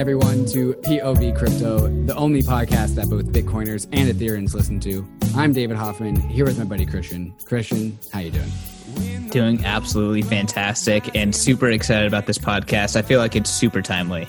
Everyone, to POV Crypto, the only podcast that both Bitcoiners and Ethereans listen to. I'm David Hoffman, here with my buddy Christian. Christian, how you doing? Doing absolutely fantastic and super excited about this podcast. I feel like it's super timely.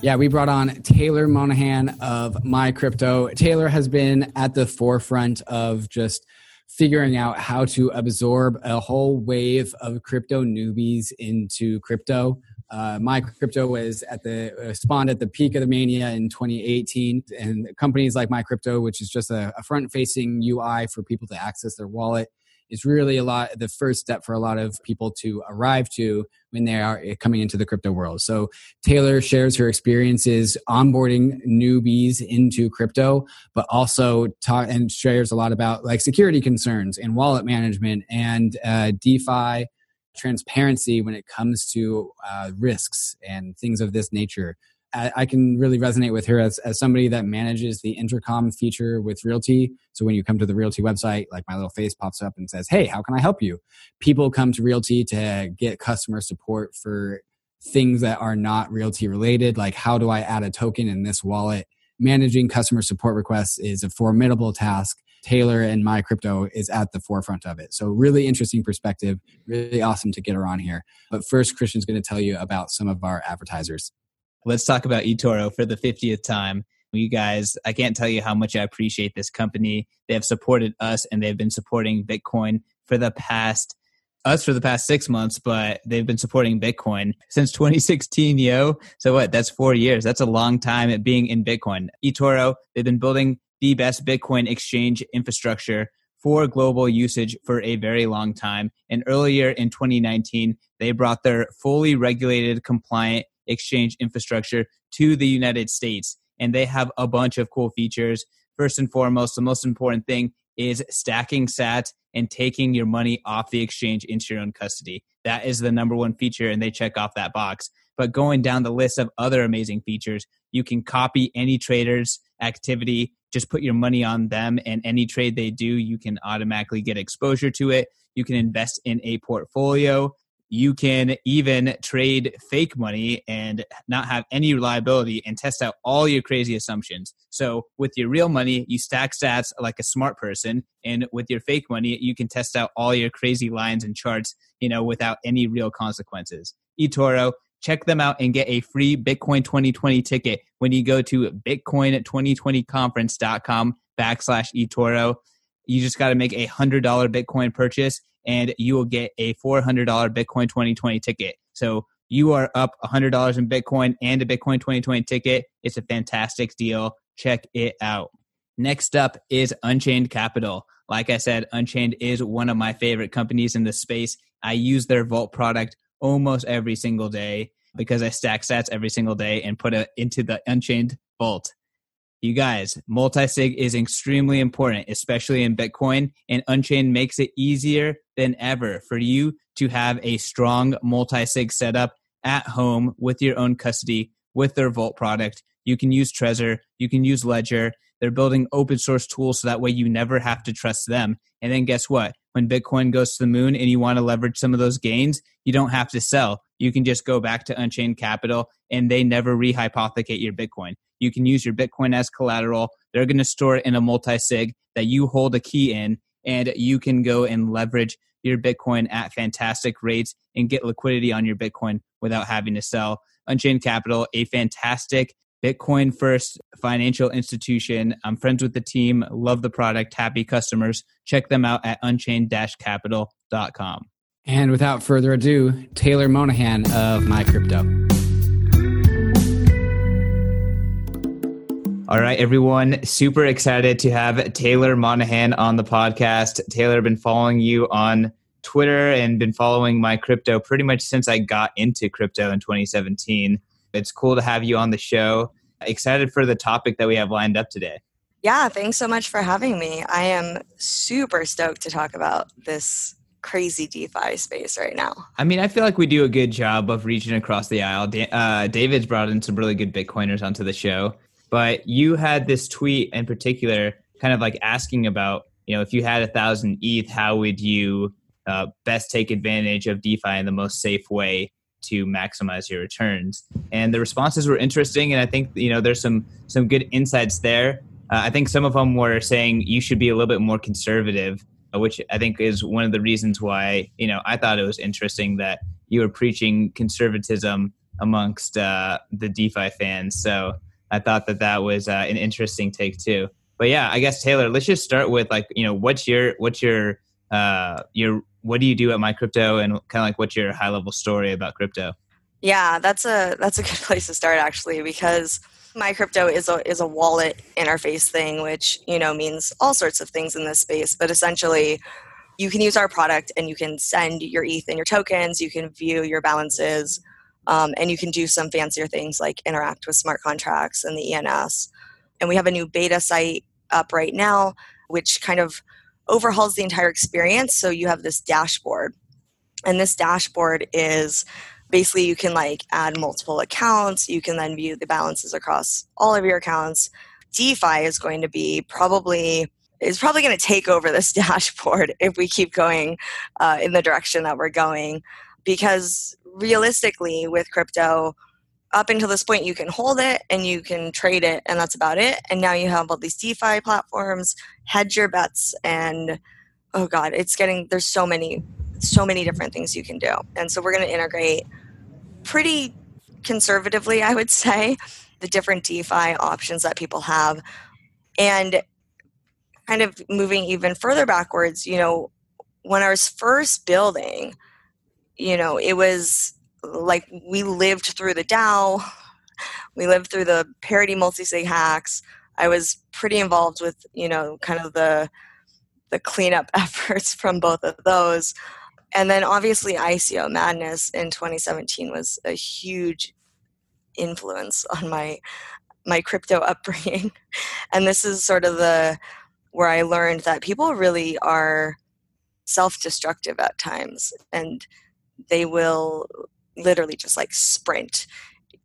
Yeah, we brought on Taylor Monahan of My Crypto. Taylor has been at the forefront of just figuring out how to absorb a whole wave of crypto newbies into crypto. Uh, my crypto was at the uh, spawned at the peak of the mania in 2018 and companies like my crypto which is just a, a front facing ui for people to access their wallet is really a lot the first step for a lot of people to arrive to when they are eh, coming into the crypto world. So taylor shares her experiences onboarding newbies into crypto but also talk and shares a lot about like security concerns and wallet management and uh, defi transparency when it comes to uh, risks and things of this nature. I, I, can really resonate with her as, as somebody that manages the intercom feature with RealT. So when you come to the RealT website, like my little face pops up and says, Hey, how can I help you? People come to RealT to get customer support for things that are not RealT related, like how do I add a token in this wallet? Managing customer support requests is a formidable task Taylor and my crypto is at the forefront of it. So really interesting perspective. Really awesome to get her on here. But first, Christian's going to tell you about some of our advertisers. Let's talk about eToro for the 50th time. You guys, I can't tell you how much I appreciate this company. They have supported us and they've been supporting Bitcoin for the past us for the past six months, but they've been supporting Bitcoin since 2016, yo. So what? That's four years. That's a long time at being in Bitcoin. eToro, they've been building the best Bitcoin exchange infrastructure for global usage for a very long time. And earlier in 2019, they brought their fully regulated, compliant exchange infrastructure to the United States. And they have a bunch of cool features. First and foremost, the most important thing is stacking sat and taking your money off the exchange into your own custody. That is the number one feature, and they check off that box. But going down the list of other amazing features, you can copy any trader's activity just put your money on them and any trade they do you can automatically get exposure to it. You can invest in a portfolio. You can even trade fake money and not have any reliability and test out all your crazy assumptions. So with your real money you stack sats like a smart person and with your fake money you can test out all your crazy lines and charts you know without any real consequences. etoro check them out and get a free Bitcoin 2020 ticket when you go to bitcoin2020conference.com backslash eToro. You just got to make a $100 Bitcoin purchase and you will get a $400 Bitcoin 2020 ticket. So you are up $100 in Bitcoin and a Bitcoin 2020 ticket. It's a fantastic deal. Check it out. Next up is Unchained Capital. Like I said, Unchained is one of my favorite companies in the space. I use their Vault product almost every single day because I stack sats every single day and put it into the Unchained Vault. You guys, multi-sig is extremely important, especially in Bitcoin, and Unchained makes it easier than ever for you to have a strong multi-sig setup at home with your own custody with their Vault product. You can use Trezor, you can use Ledger. They're building open source tools so that way you never have to trust them. And then guess what? When Bitcoin goes to the moon and you want to leverage some of those gains, you don't have to sell you can just go back to Unchained Capital and they never rehypothecate your Bitcoin. You can use your Bitcoin as collateral. They're going to store it in a multi sig that you hold a key in, and you can go and leverage your Bitcoin at fantastic rates and get liquidity on your Bitcoin without having to sell. Unchained Capital, a fantastic Bitcoin first financial institution. I'm friends with the team, love the product, happy customers. Check them out at unchained capital.com. And without further ado, Taylor Monahan of My Crypto. All right, everyone. Super excited to have Taylor Monahan on the podcast. Taylor, been following you on Twitter and been following my crypto pretty much since I got into crypto in 2017. It's cool to have you on the show. Excited for the topic that we have lined up today. Yeah, thanks so much for having me. I am super stoked to talk about this crazy DeFi space right now. I mean, I feel like we do a good job of reaching across the aisle. Uh, David's brought in some really good Bitcoiners onto the show, but you had this tweet in particular, kind of like asking about, you know, if you had a thousand ETH, how would you uh, best take advantage of DeFi in the most safe way to maximize your returns. And the responses were interesting, and I think you know there's some some good insights there. Uh, I think some of them were saying you should be a little bit more conservative, uh, which I think is one of the reasons why you know I thought it was interesting that you were preaching conservatism amongst uh, the DeFi fans. So I thought that that was uh, an interesting take too. But yeah, I guess Taylor, let's just start with like you know what's your what's your uh, your what do you do at my crypto and kind of like what's your high level story about crypto? Yeah, that's a that's a good place to start actually because my crypto is a is a wallet interface thing, which you know means all sorts of things in this space. But essentially, you can use our product and you can send your ETH and your tokens. You can view your balances, um, and you can do some fancier things like interact with smart contracts and the ENS. And we have a new beta site up right now, which kind of overhauls the entire experience. So you have this dashboard, and this dashboard is basically you can like add multiple accounts. You can then view the balances across all of your accounts. DeFi is going to be probably is probably going to take over this dashboard if we keep going uh, in the direction that we're going because realistically with crypto up until this point you can hold it and you can trade it and that's about it. And now you have all these defi platforms hedge your bets and oh god it's getting there's so many so many different things you can do. And so we're going to integrate pretty conservatively i would say the different defi options that people have. And kind of moving even further backwards you know when i was first building you know it was like we lived through the DAO, we lived through the parity multi-sig hacks. I was pretty involved with you know kind of the the cleanup efforts from both of those. And then obviously ICO Madness in 2017 was a huge influence on my my crypto upbringing. And this is sort of the where I learned that people really are self-destructive at times and they will literally just like sprint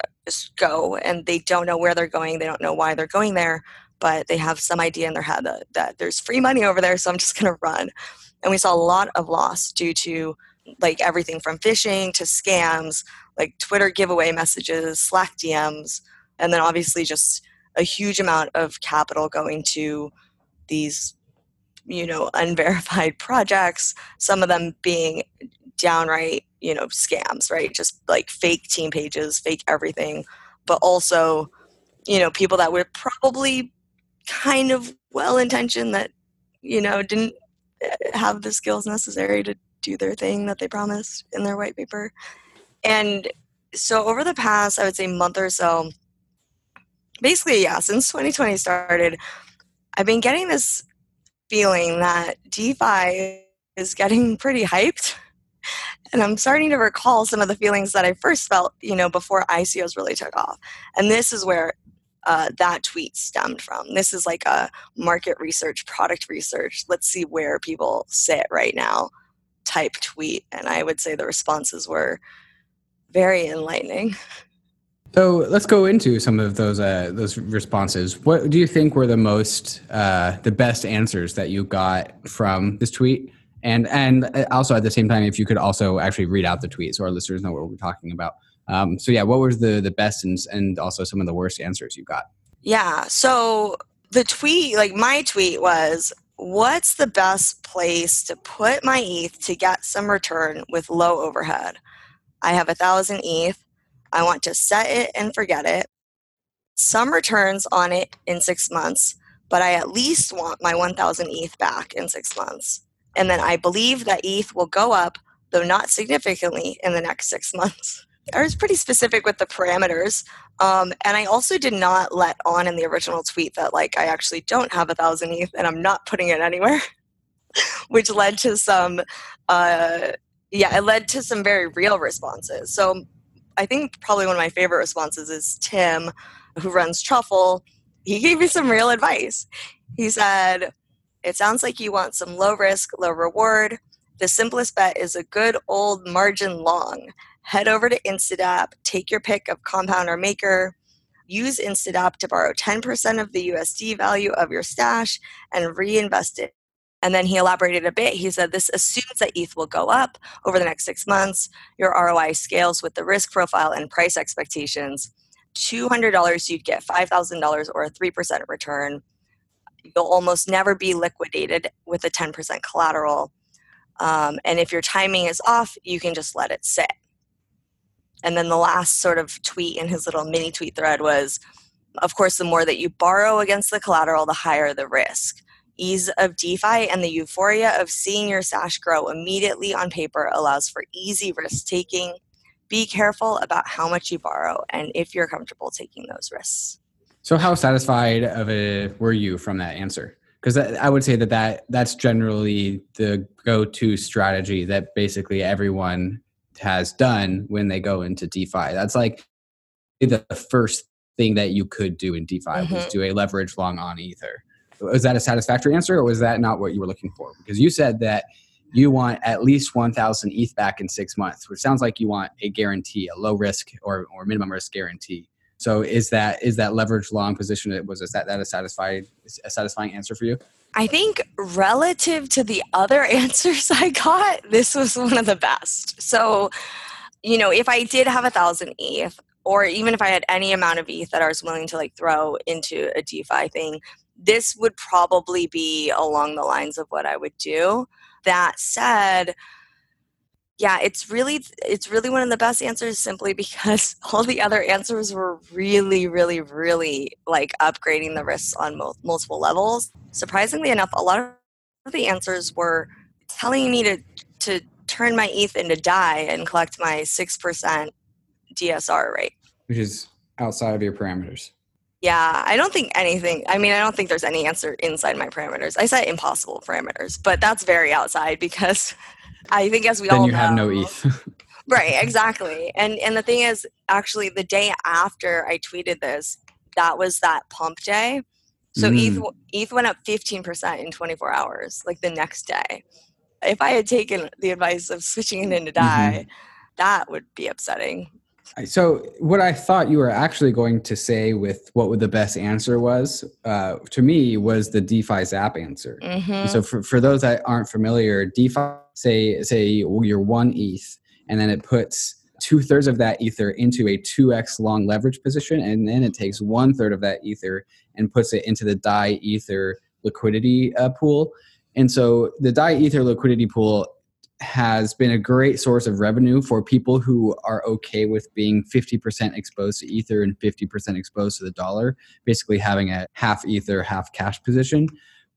uh, just go and they don't know where they're going they don't know why they're going there but they have some idea in their head that, that there's free money over there so i'm just going to run. And we saw a lot of loss due to like everything from phishing to scams like twitter giveaway messages slack dms and then obviously just a huge amount of capital going to these you know unverified projects some of them being downright you know scams right? Just like fake team pages fake everything. But also you know people that were probably kind of well intentioned that you know didn't eh, have the skills necessary to do their thing that they promised in their white paper. And so over the past i would say month or so basically yeah since 2020 started i've been getting this feeling that defi is getting pretty hyped and I'm starting to recall some of the feelings that I first felt, you know, before ICOs really took off. And this is where uh, that tweet stemmed from. This is like a market research, product research. Let's see where people sit right now type tweet. And I would say the responses were very enlightening. So let's go into some of those uh, those responses. What do you think were the most uh, the best answers that you got from this tweet? And and uh, also at the same time if you could also actually read out the tweet so our listeners know what we're talking about. Um, so yeah what was the the best and, and also some of the worst answers you got? Yeah so the tweet like my tweet was what's the best place to put my eth to get some return with low overhead? I have a thousand eth i want to set it and forget it. Some returns on it in six months but i at least want my 1000 eth back in six months and then I believe that ETH will go up, though not significantly, in the next six months. I was pretty specific with the parameters. Um, and I also did not let on in the original tweet that like I actually don't have a thousand ETH and I'm not putting it anywhere, which led to some, uh, yeah, it led to some very real responses. So I think probably one of my favorite responses is Tim, who runs Truffle. He gave me some real advice. He said, it sounds like you want some low risk, low reward. The simplest bet is a good old margin long. Head over to Instadapp, take your pick of compound or maker, use Instadapp to borrow 10% of the USD value of your stash and reinvest it And then he elaborated a bit. He said, This assumes that ETH will go up over the next six months. Your ROI scales with the risk profile and price expectations. $200, you'd get $5,000 or a 3% return. You'll almost never be liquidated with a 10% collateral. Um, and if your timing is off, you can just let it sit. And then the last sort of tweet in his little mini tweet thread was of course, the more that you borrow against the collateral, the higher the risk. Ease of DeFi and the euphoria of seeing your stash grow immediately on paper allows for easy risk taking. Be careful about how much you borrow and if you're comfortable taking those risks. So, how satisfied of it were you from that answer? Because I would say that, that that's generally the go-to strategy that basically everyone has done when they go into DeFi. That's like the first thing that you could do in DeFi mm-hmm. was do a leverage long on Ether. Was that a satisfactory answer, or was that not what you were looking for? Because you said that you want at least 1,000 ETH back in six months, which sounds like you want a guarantee, a low risk or, or minimum risk guarantee. So is that is that leverage long position? Was is that that a satisfied a satisfying answer for you? I think relative to the other answers I got, this was one of the best. So, you know, if I did have a thousand ETH, or even if I had any amount of ETH that I was willing to like throw into a DeFi thing, this would probably be along the lines of what I would do. That said, yeah, it's really it's really one of the best answers simply because all the other answers were really really really like upgrading the risks on mo- multiple levels. Surprisingly enough, a lot of the answers were telling me to to turn my ETH into DAI and collect my 6% DSR rate. Which is outside of your parameters. Yeah, I don't think anything. I mean, I don't think there's any answer inside my parameters. I set impossible parameters, but that's very outside because I think as we then all you know, have no ETH. right, exactly. And and the thing is, actually, the day after I tweeted this, that was that pump day. So mm. ETH ETH went up 15% in 24 hours, like the next day. If I had taken the advice of switching it into DAI, mm-hmm. that would be upsetting. So, what I thought you were actually going to say with what the best answer was uh, to me was the DeFi Zap answer. Mm-hmm. So, for, for those that aren't familiar, DeFi say say you're one ETH, and then it puts two thirds of that ether into a 2x long leverage position, and then it takes one third of that ether and puts it into the DAI Ether liquidity uh, pool. And so, the DAI Ether liquidity pool has been a great source of revenue for people who are okay with being 50% exposed to ether and 50% exposed to the dollar basically having a half ether half cash position.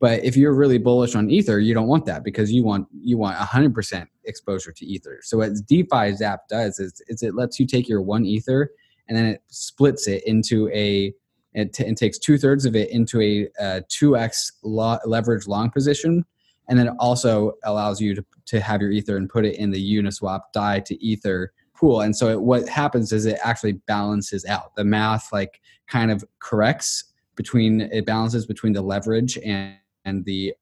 But if you're really bullish on ether you don't want that because you want you want 100% exposure to ether. So what defi zap does is, is it lets you take your one ether and then it splits it into a it, t- takes two thirds of it into a, uh, a 2x lo- leverage long position and then it also allows you to, to have your ether and put it in the uniswap dai to ether pool. And so it, what happens is it actually balances out. The math like kind of corrects between it balances between the leverage and, and the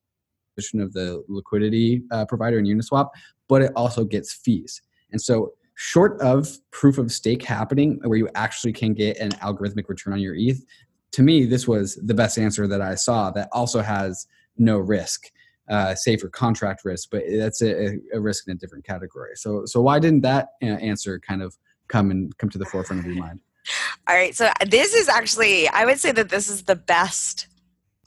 position of the liquidity uh, provider in uniswap but it also gets fees. And so short of proof of stake happening where you actually can get an algorithmic return on your eth to me this was the best answer that i saw that also has no risk uh, safer contract risk, but that's a, a, risk in a different category. So, so why didn't that answer kind of come and come to the forefront of your mind? All right, so this is actually, I would say that this is the best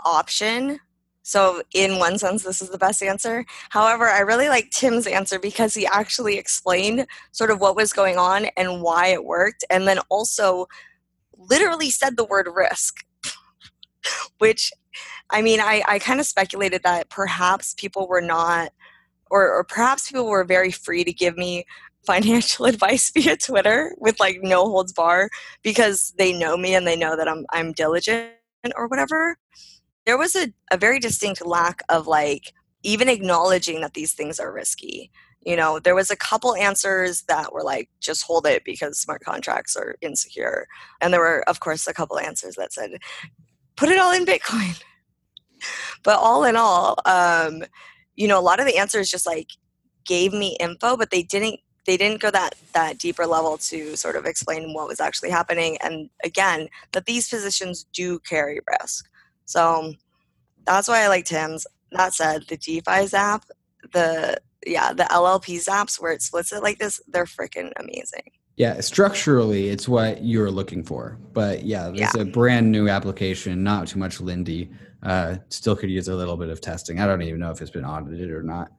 option. So, in one sense, this is the best answer. However, I really like Tim's answer because he actually explained sort of what was going on and why it worked, and then also literally said the word risk, which I mean, I, I kind of speculated that perhaps people were not, or, or perhaps people were very free to give me financial advice via Twitter with like no holds bar because they know me and they know that I'm I'm diligent or whatever. There was a, a very distinct lack of like even acknowledging that these things are risky. You know, there was a couple answers that were like, just hold it because smart contracts are insecure. And there were, of course, a couple answers that said, put it all in Bitcoin. But all in all, um, you know, a lot of the answers just like gave me info, but they didn't they didn't go that that deeper level to sort of explain what was actually happening. And again that these positions do carry risk. So that's why i like tim's. That said, the DeFi Zap, the yeah, the LLP zaps where it splits it like this, they're freaking amazing. Yeah, structurally, it's what you're looking for. But yeah, there's yeah. a brand new application, not too much Lindy. Uh, still could use a little bit of testing. I don't even know if it's been audited or not.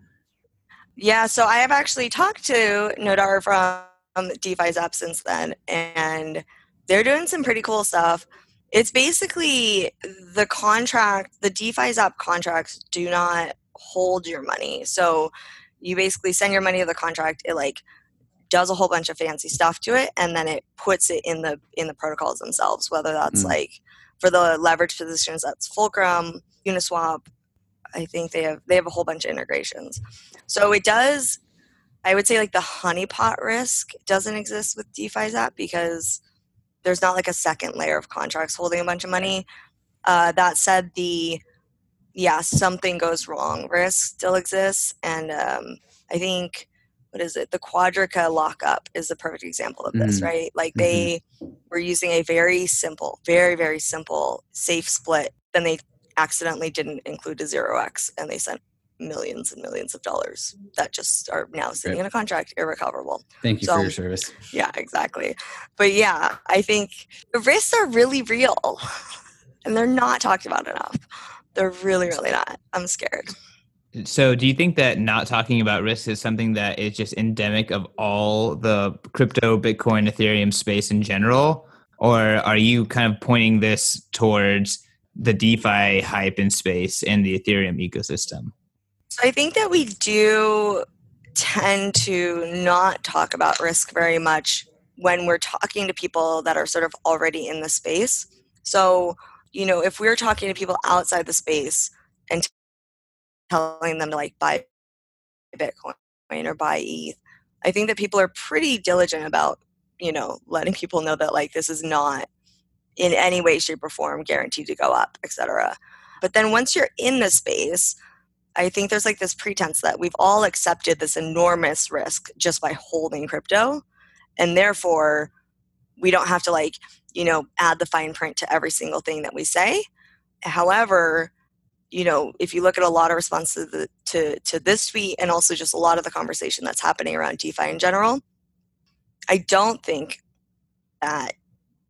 Yeah, so I have actually talked to Nodar from DeFi Zap since then, and they're doing some pretty cool stuff. It's basically the contract, the DeFi Zap contracts do not hold your money. So you basically send your money to the contract, it like does a whole bunch of fancy stuff to it, and then it puts it in the in the protocols themselves, whether that's mm. like for the leverage positions, that's Fulcrum, Uniswap. I think they have they have a whole bunch of integrations. So it does I would say like the honeypot risk doesn't exist with DeFi Zap because there's not like a second layer of contracts holding a bunch of money. Uh, that said, the yeah, something goes wrong risk still exists, and um, I think what is it? The Quadriga lockup is a perfect example of this, mm-hmm. right? Like they mm-hmm. were using a very simple, very very simple safe split. Then they accidentally didn't include a zero x, and they sent millions and millions of dollars that just are now sitting in a contract irrecoverable. Thank you so, for your service. Yeah, exactly. But yeah, I think the risks are really real and they're not talked about enough. They're really, really not. I'm scared. So, do you think that not talking about risk is something that is just endemic of all the crypto, Bitcoin, Ethereum space in general? Or are you kind of pointing this towards the DeFi hype in space and the Ethereum ecosystem? So I think that we do tend to not talk about risk very much when we're talking to people that are sort of already in the space. So, you know, if we're talking to people outside the space and telling them to like buy Bitcoin or buy ETH, I think that people are pretty diligent about, you know, letting people know that like this is not in any way, shape, or form guaranteed to go up, etc. But then once you're in the space, I think there's like this pretense that we've all accepted this enormous risk just by holding crypto. And therefore, we don't have to like, you know, add the fine print to every single thing that we say. However, you know, if you look at a lot of responses to, to, to this tweet and also just a lot of the conversation that's happening around DeFi in general, I don't think that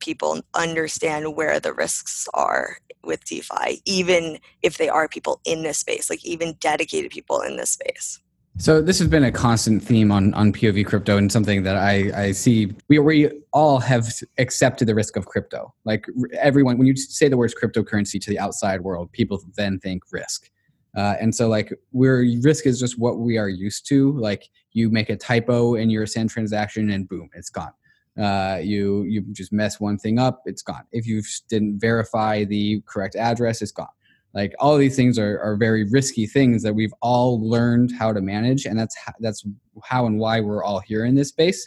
people understand where the risks are with DeFi, even if they are people in this space, like even dedicated people in this space. So this has been a constant theme on on POV crypto and something that I I see we we all have accepted the risk of crypto. Like everyone, when you say the words cryptocurrency to the outside world, people then think risk. Uh, and so like we're risk is just what we are used to. Like you make a typo in your send transaction and boom, it's gone uh, you you just mess one thing up, it's gone. If you didn't verify the correct address, it's gone. Like all these things are, are very risky things that we've all learned how to manage, and that's how, that's how and why we're all here in this space.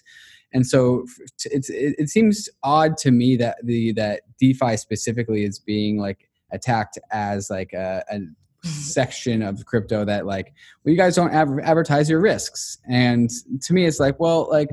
And so it's, it, it seems odd to me that the that DeFi specifically is being like attacked as like a, a mm-hmm. section of crypto that like well you guys don't advertise your risks and to me it's like well like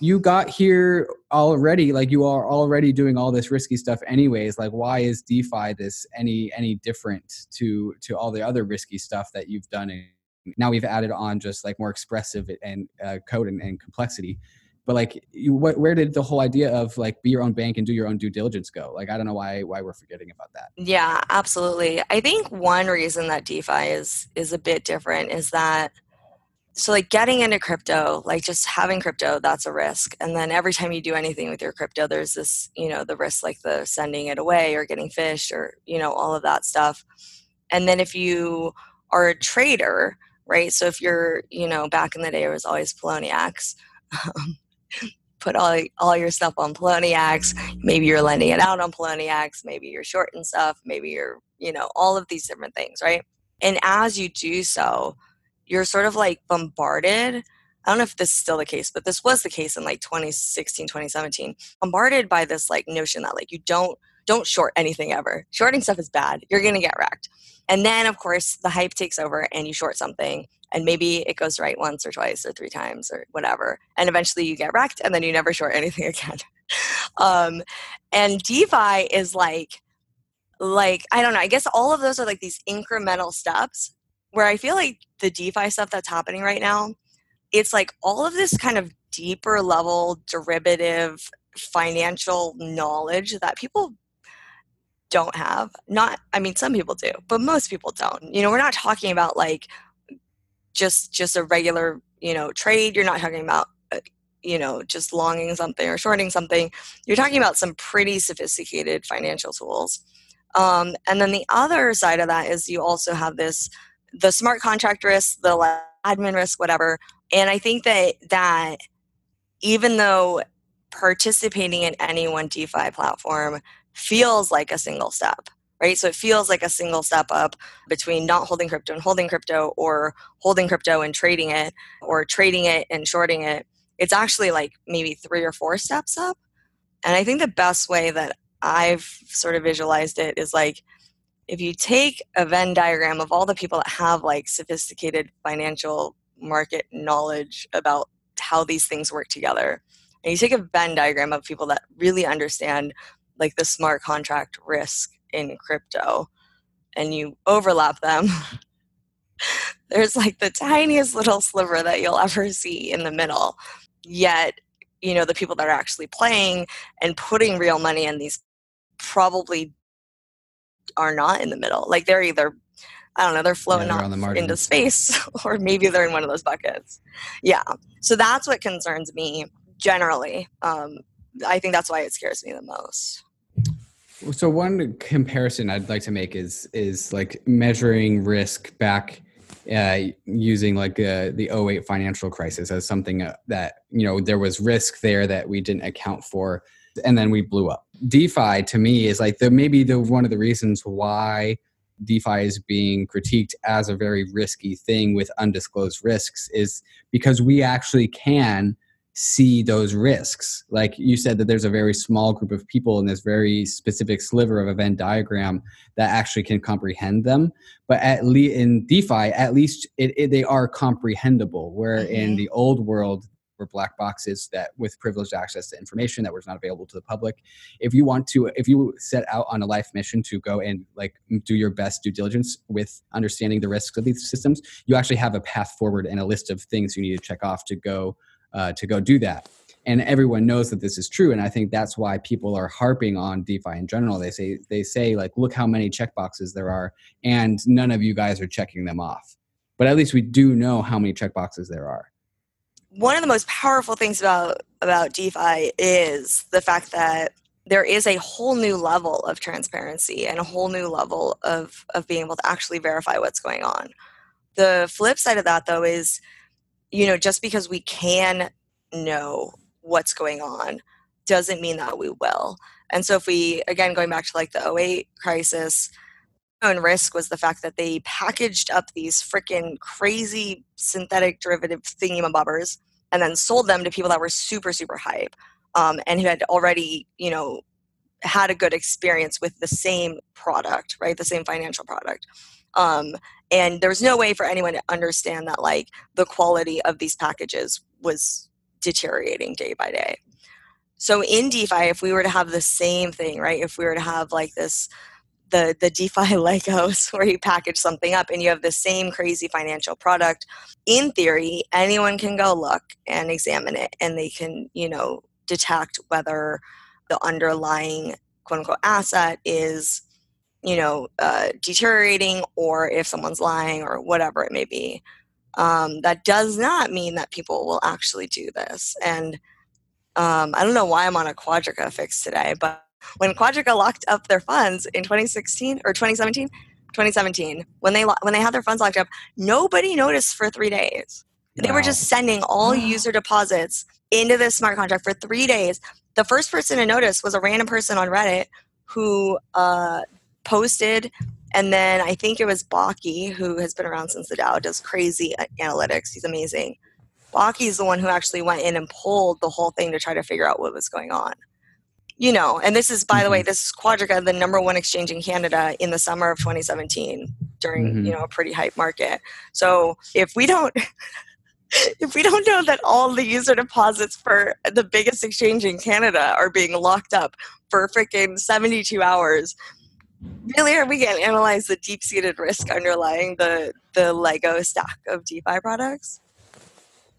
you got here already like you are already doing all this risky stuff anyways like why is defi this any any different to to all the other risky stuff that you've done? And now we've added on just like more expressive and uh, code and, and, complexity. But like you, what, where did the whole idea of like be your own bank and do your own due diligence go? Like i don't know why why we're forgetting about that. Yeah absolutely. I think one reason that defi is is a bit different is that so like getting into crypto like just having crypto that's a risk. And then every time you do anything with your crypto there's this you know the risk like the sending it away or getting phished or you know all of that stuff. And then if you are a trader right? So if you're you know back in the day it was always Poloniex. Um, put all, all your stuff on Poloniex. Maybe you're lending it out on Poloniex. Maybe you're shorting stuff. Maybe you're you know all of these different things right? And as you do so you're sort of like bombarded I don't know if this is still the case, but this was the case in like 2016, 2017. Bombarded by this like notion that like you don't don't short anything ever. Shorting stuff is bad. You're gonna get wrecked. And then of course the hype takes over and you short something and maybe it goes right once or twice or three times or whatever. And eventually you get wrecked and then you never short anything again. um, and DeFi is like like I don't know, I guess all of those are like these incremental steps where I feel like the DeFi stuff that's happening right now, it's like all of this kind of deeper level derivative financial knowledge that people don't have. Not, I mean, some people do, but most people don't. You know, we're not talking about like just just a regular you know trade. You're not talking about uh, you know just longing something or shorting something. You're talking about some pretty sophisticated financial tools. Um, and then the other side of that is you also have this the smart contract risk, the admin risk, whatever. And I think that that even though participating in any one DeFi platform feels like a single step, right? So it feels like a single step up between not holding crypto and holding crypto, or holding crypto and trading it, or trading it and shorting it. It's actually like maybe three or four steps up. And I think the best way that I've sort of visualized it is like if you take a Venn diagram of all the people that have like sophisticated financial market knowledge about how these things work together, and you take a Venn diagram of people that really understand like the smart contract risk in crypto and you overlap them there's like the tiniest little sliver that you'll ever see in the middle. Yet you know the people that are actually playing and putting real money in these probably are not in the middle like they're either I don't know, they're floating yeah, they're off into space, or maybe they're in one of those buckets. Yeah. So that's what concerns me generally. Um, I think that's why it scares me the most. So one comparison I'd like to make is is like measuring risk back uh, using like uh, the 08 financial crisis as something uh, that you know there was risk there that we didn't account for and then we blew up defi to me is like the maybe the one of the reasons why defi is being critiqued as a very risky thing with undisclosed risks is because we actually can see those risks. Like you said, that there's a very small group of people in this very specific sliver of a Venn diagram that actually can comprehend them. But at least in DeFi, at least it, it, they are comprehensible. Where mm-hmm. in the old world, were black boxes that with privileged access to information that was not available to the public. If you want to, if you set out on a life mission to go and like do your best due diligence with understanding the risks of these systems, you actually have a path forward and a list of things you need to check off to go uh, to go do that. And everyone knows that this is true and i think that's why people are harping on defi in general. They say they say like look how many checkboxes there are and none of you guys are checking them off. But at least we do know how many checkboxes there are one of the most powerful things about about defi is the fact that there is a whole new level of transparency and a whole new level of of being able to actually verify what's going on the flip side of that though is you know, just because we can know what's going on doesn't mean that we will. And so if we again going back to like the 08 crisis, and risk was the fact that they packaged up these freaking crazy synthetic derivative thingamabobbers and then sold them to people that were super super hype um, and who had already you know had a good experience with the same product right? The same financial product. Um, and there was no way for anyone to understand that like the quality of these packages was deteriorating day by day. So in defi if we were to have the same thing right? If we were to have like this the the defi legos where you package something up and you have the same crazy financial product in theory anyone can go look and examine it and they can you know detect whether the underlying quote unquote asset is you know, uh, deteriorating or if someone's lying or whatever it may be. Um, that does not mean that people will actually do this. And um, I don't know why I'm on a Quadriga fix today, but when Quadriga locked up their funds in 2016 or 2017, 2017, when they when they had their funds locked up, nobody noticed for three days. Wow. They were just sending all user deposits into this smart contract for three days. The first person to notice was a random person on Reddit who uh, posted and then I think it was Bokky, who has been around since the DAO, does crazy analytics. He's amazing. Bokky is the one who actually went in and pulled the whole thing to try to figure out what was going on. You know, and this is, by mm-hmm. the way, mm-hmm. this is Quadriga, the number one exchange in Canada in the summer of 2017 during, mm-hmm. you know, a pretty hype market. So if we don't. if we don't know that all the user deposits for the biggest exchange in Canada are being locked up for freaking 72 hours, really are we going to analyze the deep-seated risk underlying the the Lego stack of DeFi products?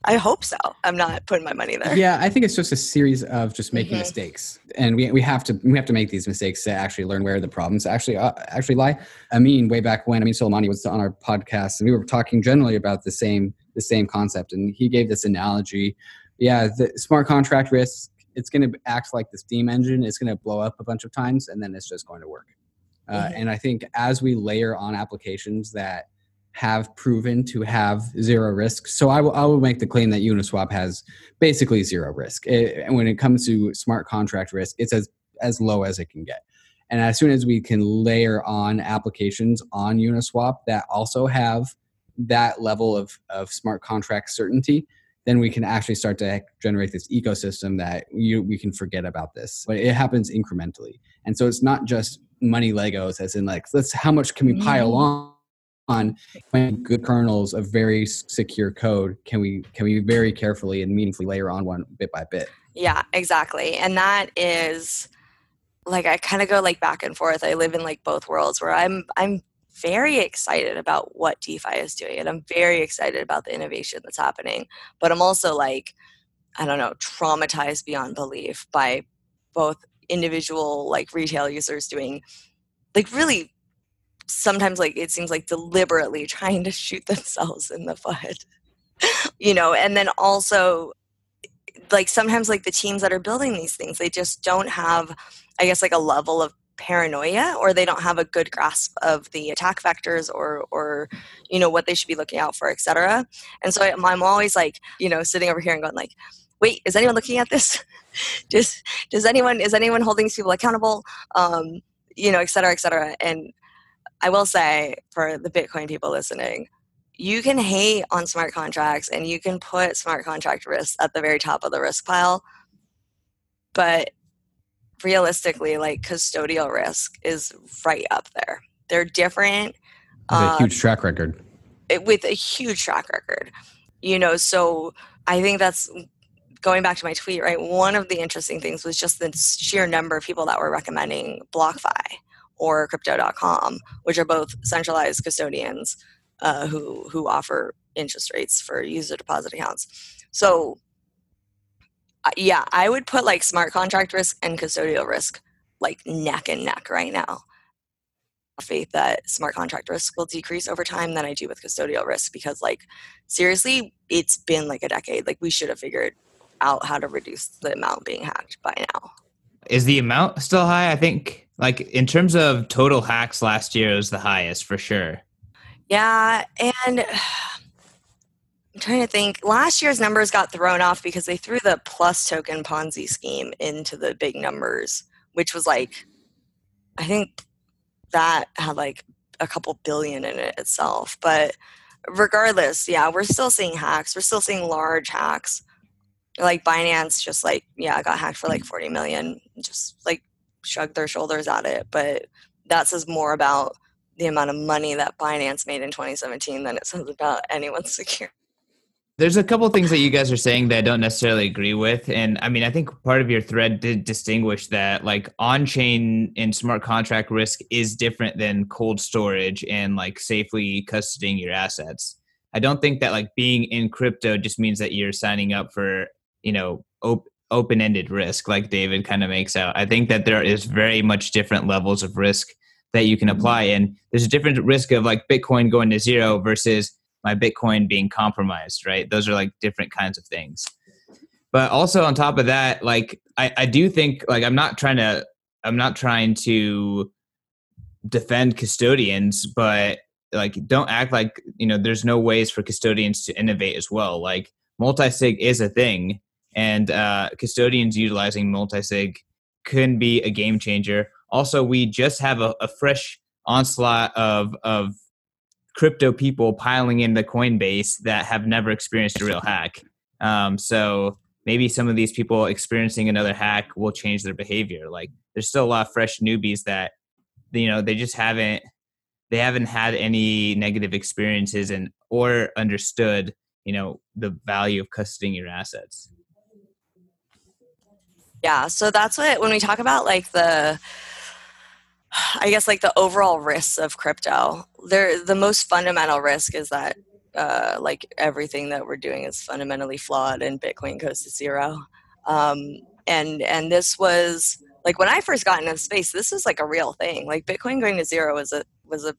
I hope so. I'm not putting my money there. Yeah, I think it's just a series of just making mm-hmm. mistakes, and we, we have to we have to make these mistakes to actually learn where the problems actually uh, actually lie. I mean, way back when I mean Soleimani was on our podcast, and we were talking generally about the same the same concept, and he gave this analogy. Yeah, the smart contract risk. It's going to act like the steam engine. It's going to blow up a bunch of times, and then it's just going to work. Uh, mm-hmm. And I think as we layer on applications that have proven to have zero risk. So I will, I will make the claim that Uniswap has basically zero risk. It, and when it comes to smart contract risk, it's as, as low as it can get. And as soon as we can layer on applications on Uniswap that also have that level of, of smart contract certainty, then we can actually start to generate this ecosystem that you, we can forget about this. But it happens incrementally. And so it's not just money Legos, as in like, let's how much can we pile mm-hmm. on? On good kernels of very secure code can we can we very carefully and meaningfully layer on one bit by bit. Yeah exactly. And that is like i kind of go like back and forth. I live in like both worlds where i'm i'm very excited about what defi is doing and i'm very excited about the innovation that's happening. But i'm also like i don't know traumatized beyond belief by both individual like retail users doing like really sometimes like it seems like deliberately trying to shoot themselves in the foot you know and then also like sometimes like the teams that are building these things they just don't have i guess like a level of paranoia or they don't have a good grasp of the attack vectors or or you know what they should be looking out for etc and so I'm, I'm always like you know sitting over here and going like wait is anyone looking at this? Does does anyone is anyone holding these people accountable? Um you know et cetera et cetera. And I will say for the Bitcoin people listening, you can hate on smart contracts and you can put smart contract risk at the very top of the risk pile. But realistically, like custodial risk is right up there. They're different. With um, a huge track record. It, with a huge track record. You know, so I think that's going back to my tweet, right? One of the interesting things was just the sheer number of people that were recommending BlockFi or crypto.com, which are both centralized custodians uh, who who offer interest rates for user deposit accounts. So yeah, I would put like smart contract risk and custodial risk like neck and neck right now. Faith that smart contract risk will decrease over time than I do with custodial risk because like seriously, it's been like a decade. Like we should have figured out how to reduce the amount being hacked by now. Is the amount still high? I think like in terms of total hacks last year, was the highest for sure. Yeah, and I'm trying to think. Last year's numbers got thrown off because they threw the plus token Ponzi scheme into the big numbers, which was like, I think that had like a couple billion in it itself. But regardless, yeah, we're still seeing hacks. We're still seeing large hacks. Like Binance just like, yeah, got hacked for like 40 million. Just like shrug their shoulders at it. But that says more about the amount of money that Binance made in 2017 than it says about anyone's security. There's a couple things that you guys are saying that I don't necessarily agree with. And I mean, I think part of your thread did distinguish that like on chain and smart contract risk is different than cold storage and like safely custodying your assets. I don't think that like being in crypto just means that you're signing up for, you know, op- open-ended risk like david kind of makes out. I think that there is very much different levels of risk that you can apply mm-hmm. and there's a different risk of like bitcoin going to zero versus my bitcoin being compromised right? Those are like different kinds of things. But also on top of that like i, I do think like i'm not trying to i'm not trying to defend custodians but like don't act like you know there's no ways for custodians to innovate as well. Like multi-sig is a thing and uh, custodians utilizing multisig can be a game changer. Also, we just have a, a fresh onslaught of of crypto people piling in the Coinbase that have never experienced a real hack. Um, so maybe some of these people experiencing another hack will change their behavior. Like there's still a lot of fresh newbies that you know they just haven't they haven't had any negative experiences and or understood you know the value of custodying your assets yeah so that's what when we talk about like the I guess like the overall risks of crypto. There, the most fundamental risk is that uh, like everything that we're doing is fundamentally flawed, and Bitcoin goes to zero. Um, and and this was like when I first got into space, this was like a real thing. Like Bitcoin going to zero was a was a,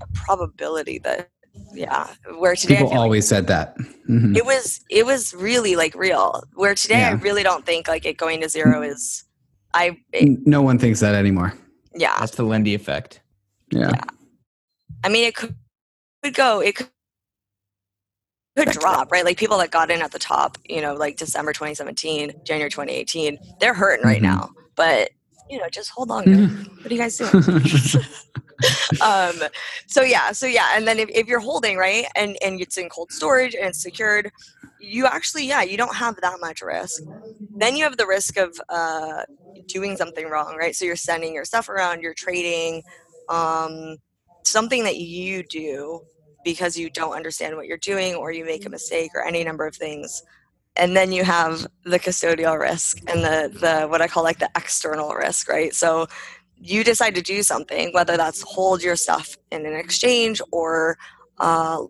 a probability that yeah. Where today people always like, said that mm-hmm. it was it was really like real. Where today yeah. I really don't think like it going to zero is. I it, no one thinks that anymore. Yeah, that's the Lindy effect. Yeah. yeah. I mean, it could, could go. It could could drop, right? Like people that got in at the top, you know, like December 2017, January 2018, they're hurting right mm-hmm. now. But you know, just hold on. Mm-hmm. What are you guys doing? um, so yeah, so yeah, and then if, if you're holding right, and and it's in cold storage and it's secured, you actually yeah, you don't have that much risk. Then you have the risk of uh, doing something wrong, right? So you're sending your stuff around, you're trading, um, something that you do because you don't understand what you're doing or you make a mistake or any number of things and then you have the custodial risk and the the what i call like the external risk right so you decide to do something whether that's hold your stuff in an exchange or uh,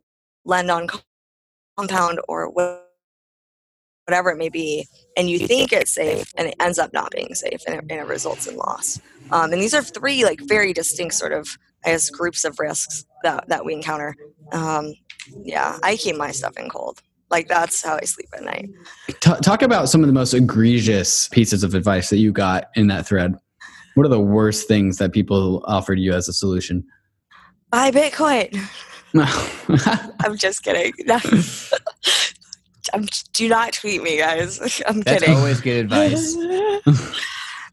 lend on compound or whatever it may be and you think it's safe and it ends up not being safe and it, and it results in loss um, and these are three like very distinct sort of guess groups of risks that, that we encounter. Um, yeah, I keep my stuff in cold. Like that's how I sleep at night. talk about some of the most egregious pieces of advice that you got in that thread. What are the worst things that people offered you as a solution? Buy Bitcoin. No. I'm just kidding. I'm, do not tweet me, guys. I'm That's kidding. always good advice.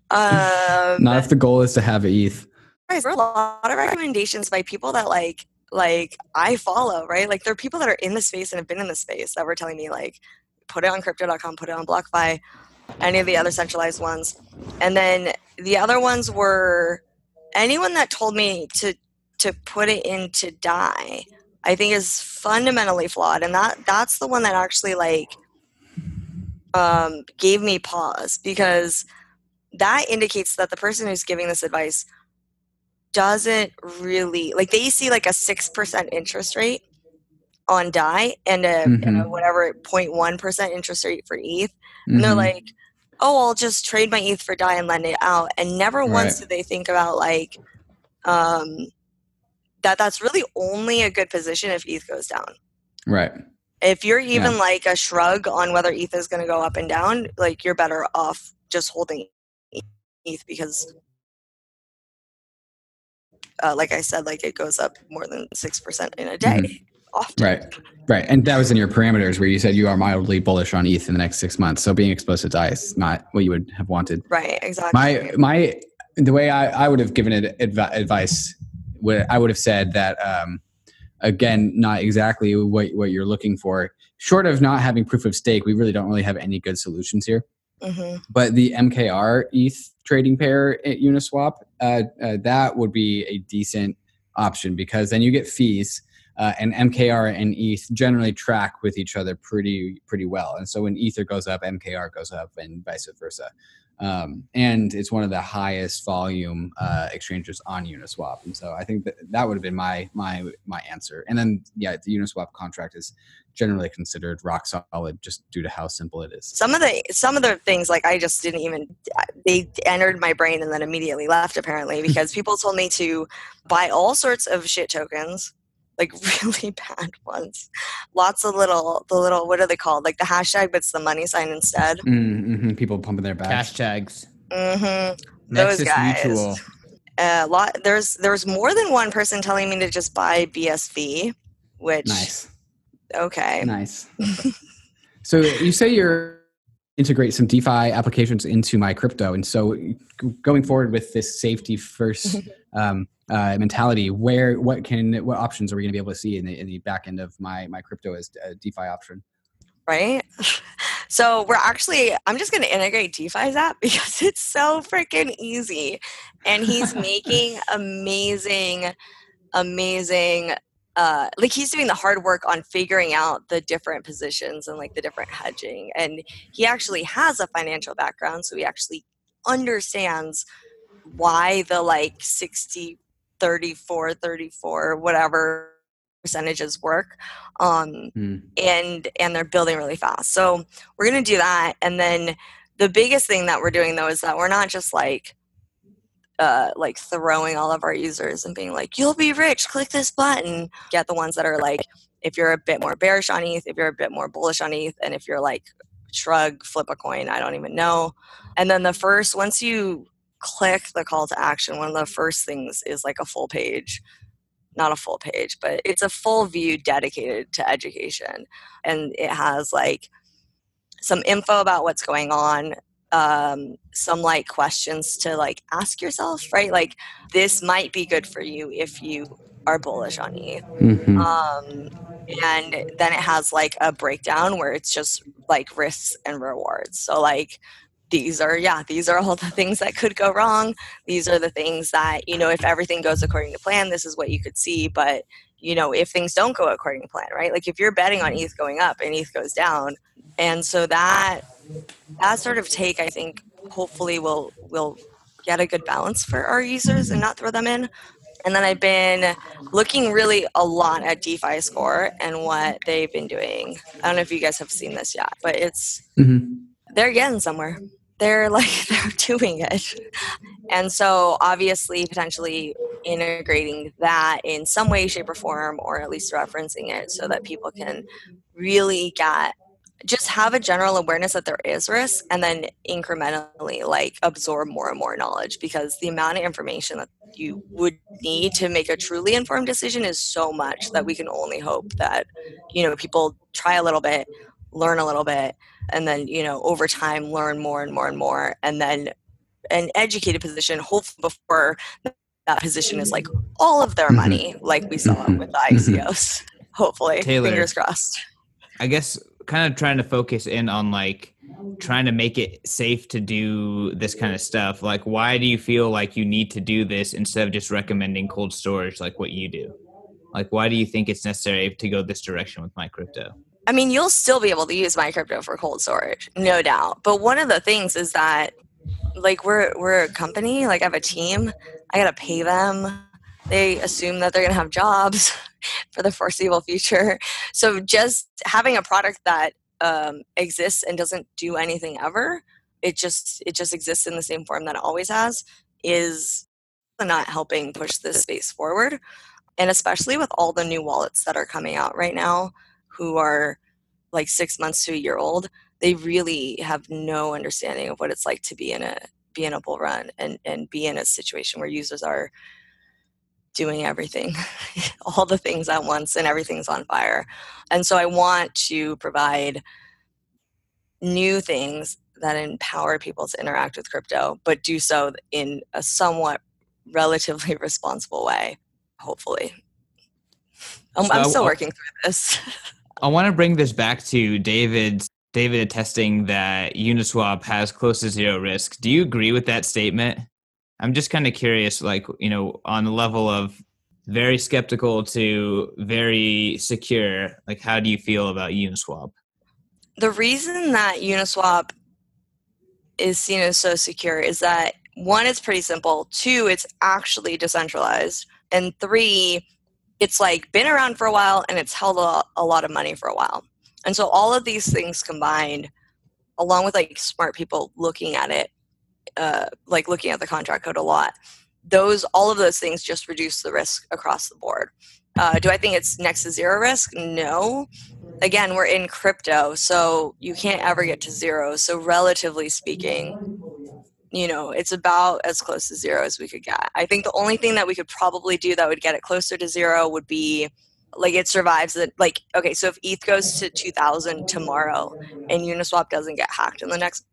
um, Not if the goal is to have ETH there are a lot of recommendations by people that like like I follow, right? Like there are people that are in the space and have been in the space that were telling me like put it on crypto.com, put it on BlockFi, any of the other centralized ones. And then the other ones were anyone that told me to to put it into DAI, I think is fundamentally flawed. And that that's the one that actually like um, gave me pause because that indicates that the person who's giving this advice doesn't really like they see like a 6% interest rate on DAI and a, mm-hmm. and a whatever 0.1% interest rate for ETH. And mm-hmm. they're like, oh, I'll just trade my ETH for DAI and lend it out. And never right. once do they think about like um, that that's really only a good position if ETH goes down. Right. If you're even yeah. like a shrug on whether ETH is going to go up and down, like you're better off just holding ETH because uh, like I said, like it goes up more than six percent in a day. Mm-hmm. Often. Right, right, and that was in your parameters where you said you are mildly bullish on ETH in the next six months. So being exposed to DAI is not what you would have wanted. Right, exactly. My my the way I, I would have given it adv- advice, I would have said that um, again, not exactly what what you're looking for. Short of not having proof of stake, we really don't really have any good solutions here. Mm-hmm. But the MKR ETH trading pair at Uniswap, uh, uh, that would be a decent option because then you get fees. Uh, and MKR and ETH generally track with each other pretty pretty well. And so when Ether goes up, MKR goes up, and vice versa. Um, and it's one of the highest volume uh, exchanges on Uniswap. And so I think that that would have been my my my answer. And then yeah, the Uniswap contract is generally considered rock solid just due to how simple it is. Some of the some of the things like I just didn't even they entered my brain and then immediately left apparently because people told me to buy all sorts of shit tokens like really bad ones. Lots of little, the little, what are they called? Like the hashtag, but it's the money sign instead. Mm-hmm. People pumping their bags. Hashtags. Mm-hmm. Those guys. Mutual. A lot. There's there's more than one person telling me to just buy BSV, which nice. Okay. Nice. so you say you're integrate some DeFi applications into my crypto, and so going forward with this safety first um, uh, mentality, where what can what options are we going to be able to see in the in the back end of my my crypto as a DeFi option? Right. So we're actually I'm just going to integrate DeFi Zap because it's so freaking easy, and he's making amazing, amazing uh, like he's doing the hard work on figuring out the different positions and like the different hedging and he actually has a financial background so he actually understands why the like 60 34 34 whatever percentages work um, mm. and and they're building really fast so we're going to do that and then the biggest thing that we're doing though is that we're not just like uh, like throwing all of our users and being like you'll be rich click this button get the ones that are like if you're a bit more bearish on eth if you're a bit more bullish on eth and if you're like shrug flip a coin i don't even know and then the first once you click the call to action, one of the first things is like a full page. Not a full page, but it's a full view dedicated to education. And it has like some info about what's going on, um, some like questions to like ask yourself, right? Like, this might be good for you if you are bullish on ETH. Mm-hmm. Um, and then it has like a breakdown where it's just like risks and rewards. So, like, these are yeah these are all the things that could go wrong these are the things that you know if everything goes according to plan this is what you could see but you know if things don't go according to plan right like if you're betting on eth going up and eth goes down and so that that sort of take i think hopefully will will get a good balance for our users and not throw them in and then I've been looking really a lot at DeFi Score and what they've been doing. I don't know if you guys have seen this yet, but it's mm-hmm they're getting somewhere. They're like they're doing it. And so obviously potentially integrating that in some way, shape, or form, or at least referencing it so that people can really get just have a general awareness that there is risk and then incrementally like absorb more and more knowledge because the amount of information that you would need to make a truly informed decision is so much that we can only hope that you know people try a little bit learn a little bit and then you know over time learn more and more and more and then an educated position hopefully before that position is like all of their mm-hmm. money like we saw mm-hmm. with the icos mm-hmm. hopefully Taylor, fingers crossed i guess kind of trying to focus in on like trying to make it safe to do this kind of stuff like why do you feel like you need to do this instead of just recommending cold storage like what you do like why do you think it's necessary to go this direction with my crypto I mean, you'll still be able to use my crypto for cold storage, no doubt. But one of the things is that, like, we're we're a company. Like, I have a team. I gotta pay them. They assume that they're gonna have jobs for the foreseeable future. So, just having a product that um, exists and doesn't do anything ever, it just it just exists in the same form that it always has, is not helping push this space forward. And especially with all the new wallets that are coming out right now who are like six months to a year old, they really have no understanding of what it's like to be in a be in a bull run and and be in a situation where users are doing everything, all the things at once, and everything's on fire. And so I want to provide new things that empower people to interact with crypto, but do so in a somewhat relatively responsible way, hopefully. I'm, so I'm still working through this. I want to bring this back to David's David attesting that Uniswap has close to zero risk. Do you agree with that statement? I'm just kind of curious, like, you know, on the level of very skeptical to very secure, like, how do you feel about Uniswap? The reason that Uniswap is seen as so secure is that one, it's pretty simple, two, it's actually decentralized, and three, it's like been around for a while and it's held a, a lot of money for a while. And so all of these things combined, along with like smart people looking at it, uh, like looking at the contract code a lot, those all of those things just reduce the risk across the board. Uh, do I think it's next to zero risk? No. Again, we're in crypto, so you can't ever get to zero. So relatively speaking, you know, it's about as close to zero as we could get. I think the only thing that we could probably do that would get it closer to zero would be like it survives that like okay so if eth goes to 2000 tomorrow and uniswap doesn't get hacked in the next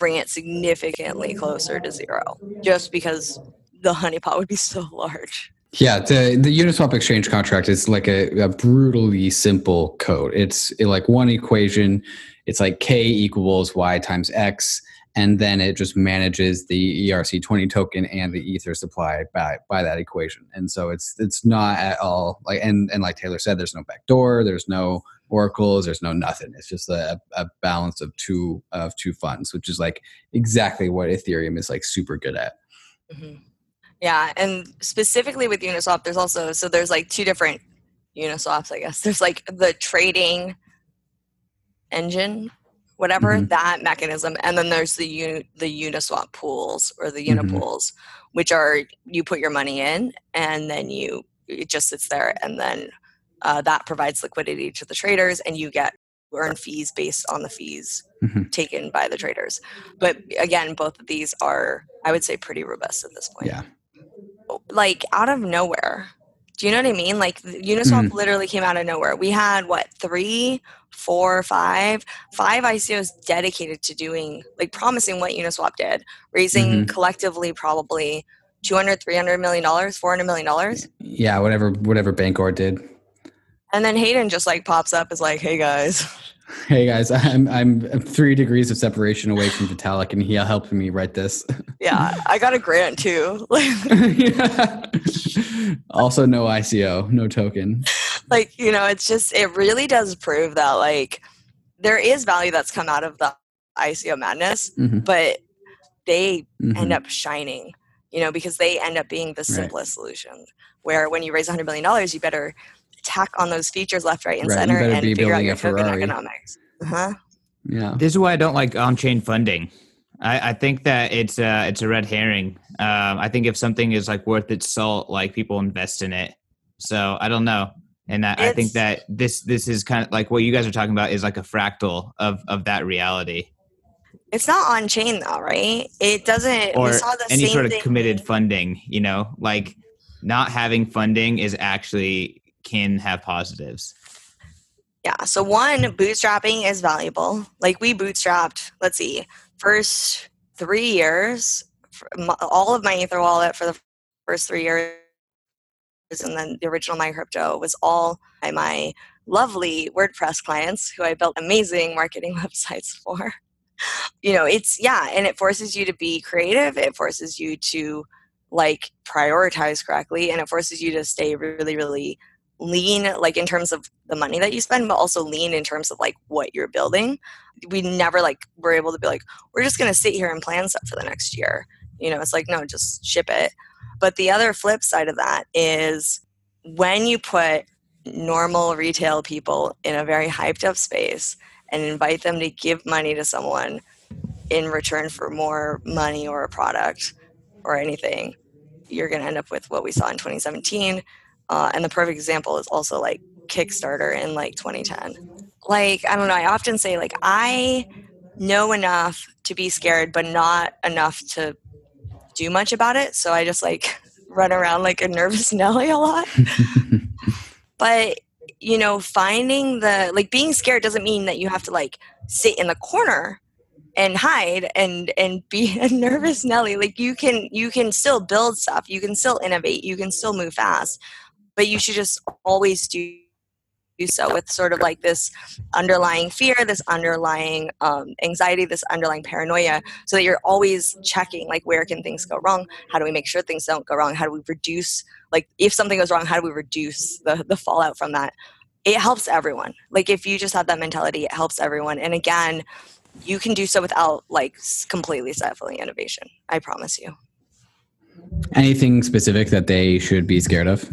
bring it significantly closer to zero just because the honeypot would be so large. Yeah the, the uniswap exchange contract is like a, a brutally simple code. It's like one equation. It's like k equals y times x and then it just manages the ERC20 token and the ether supply by by that equation. And so it's it's not at all like and and like Taylor said, there's no backdoor, there's no oracles, there's no nothing. It's just a, a balance of two of two funds, which is like exactly what Ethereum is like super good at. hmm Yeah, and specifically with Uniswap, there's also so there's like two different Uniswaps, I guess. There's like the trading engine, whatever Mhm. that mechanism, and then there's the uni, the Uniswap pools or the. Unipools, which are you put your money in and then you it just sits there, and then uh, that provides liquidity to the traders, and you get earn fees based on the fees Mhm. taken by the traders. But again, both of these are, I would say, pretty robust at this point. Yeah. Like out of nowhere. Do you know what I mean? Like Uniswap literally came out of nowhere. We had what three, four, five, five ICOs dedicated to doing like promising what Uniswap did, raising collectively probably 200, 300 million dollars, 400 million dollars. Yeah, whatever whatever Bancor did. And then Hayden just like pops up is like, "Hey guys, Hey guys, I'm I'm three degrees of separation away from Vitalik, and he helped me write this. yeah, I got a grant too." Yeah. also, no ICO, no token. like you know it's just it really does prove that like there is value that's come out of the ico madness Mhm, but they mhm. end up shining you know because they end up being the simplest solution where when you raise $100 million you better tack on those features left right and Right, center and be figure out building your token Ferrari. economics uh-huh. Yeah. This is why I don't like on-chain funding. I, I think that it's uh, it's a red herring. Um, I think if something is like worth its salt, like people invest in it. So I don't know, and I, I think that this this is kind of like what you guys are talking about is like a fractal of of that reality, it's not on chain though right it doesn't or we saw the any same sort of thing committed funding. You know, like not having funding is actually can have positives. Yeah. So one, bootstrapping is valuable. Like we bootstrapped, let's see, first three years, all of MyEtherWallet for the first three years, and then the original My Crypto was all by my lovely WordPress clients who I built amazing marketing websites for. You know, it's yeah, and it forces you to be creative. It forces you to like prioritize correctly, and it forces you to stay really, really lean like in terms of the money that you spend but also lean in terms of like what you're building. We never like were able to be like we're just going to sit here and plan stuff for the next year. You know it's like no just ship it. But the other flip side of that is when you put normal retail people in a very hyped up space and invite them to give money to someone in return for more money or a product or anything you're going to end up with what we saw in 2017 uh, and the perfect example is also like Kickstarter in like 2010. Like, I don't know, I often say, like, I know enough to be scared, but not enough to do much about it. So I just like run around like a nervous Nelly a lot. but, you know, finding the like being scared doesn't mean that you have to like sit in the corner and hide and and be a nervous nelly like you can you can still build stuff you can still innovate you can still move fast but you should just always do so with sort of like this underlying fear this underlying um, anxiety this underlying paranoia so that you're always checking like where can things go wrong? How do we make sure things don't go wrong? How do we reduce like if something goes wrong how do we reduce the, the fallout from that? It helps everyone. Like if you just have that mentality it helps everyone. And again you can do so without like completely stifling innovation. I promise you. Anything specific that they should be scared of?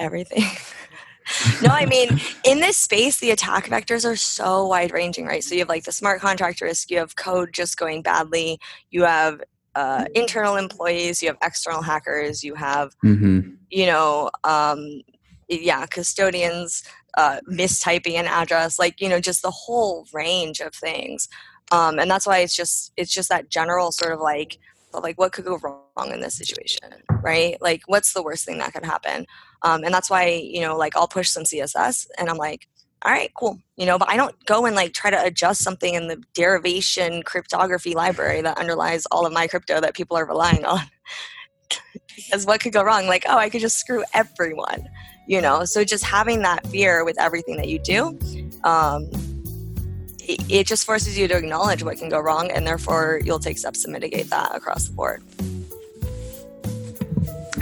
Everything. no, I mean, in this space, the attack vectors are so wide ranging, right? So you have like the smart contract risk, you have code just going badly, you have uh, internal employees, you have external hackers, you have, hmm you know, um, yeah, custodians uh, mistyping an address, like, you know, just the whole range of things. Um, and that's why it's just, it's just that general sort of like, like what could go wrong in this situation, right? Like, what's the worst thing that could happen? Um, and that's why, you know, like I'll push some CSS and I'm like, all right, cool. You know, but I don't go and like try to adjust something in the derivation cryptography library that underlies all of my crypto that people are relying on. because what could go wrong? Like, oh, I could just screw everyone, you know? So just having that fear with everything that you do, um, it, it just forces you to acknowledge what can go wrong and therefore you'll take steps to mitigate that across the board.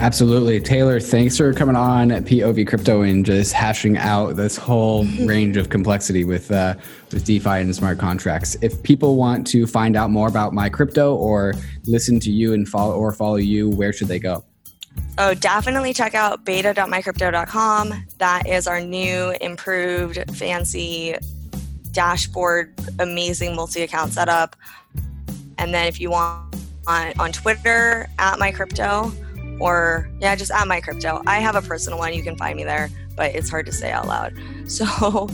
Absolutely. Taylor, thanks for coming on POV Crypto and just hashing out this whole range of complexity with uh, with DeFi and smart contracts. If people want to find out more about my crypto or listen to you and follow or follow you, where should they go? Oh, definitely check out beta.mycrypto.com. That is our new, improved, fancy dashboard, amazing multi account setup. And then if you want on, on Twitter, at mycrypto, or yeah, just at my crypto. I have a personal one. You can find me there, but it's hard to say out loud. So,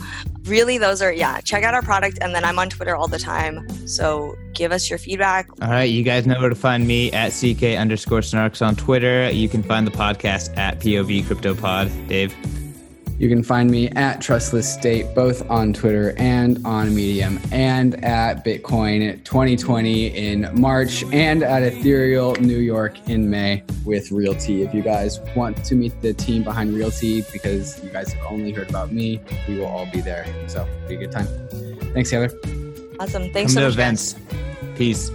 really, those are, yeah, check out our product. And then I'm on Twitter all the time. So, give us your feedback. All right. You guys know where to find me at CK underscore snarks on Twitter. You can find the podcast at POV CryptoPod. Dave. You can find me at Trustless State, both on Twitter and on Medium, and at Bitcoin 2020 in March, and at Ethereal New York in May with RealT. If you guys want to meet the team behind RealT, because you guys have only heard about me, we will all be there. So, be a good time. Thanks, Taylor. Awesome. Thanks Come so to much. events. guys. Peace.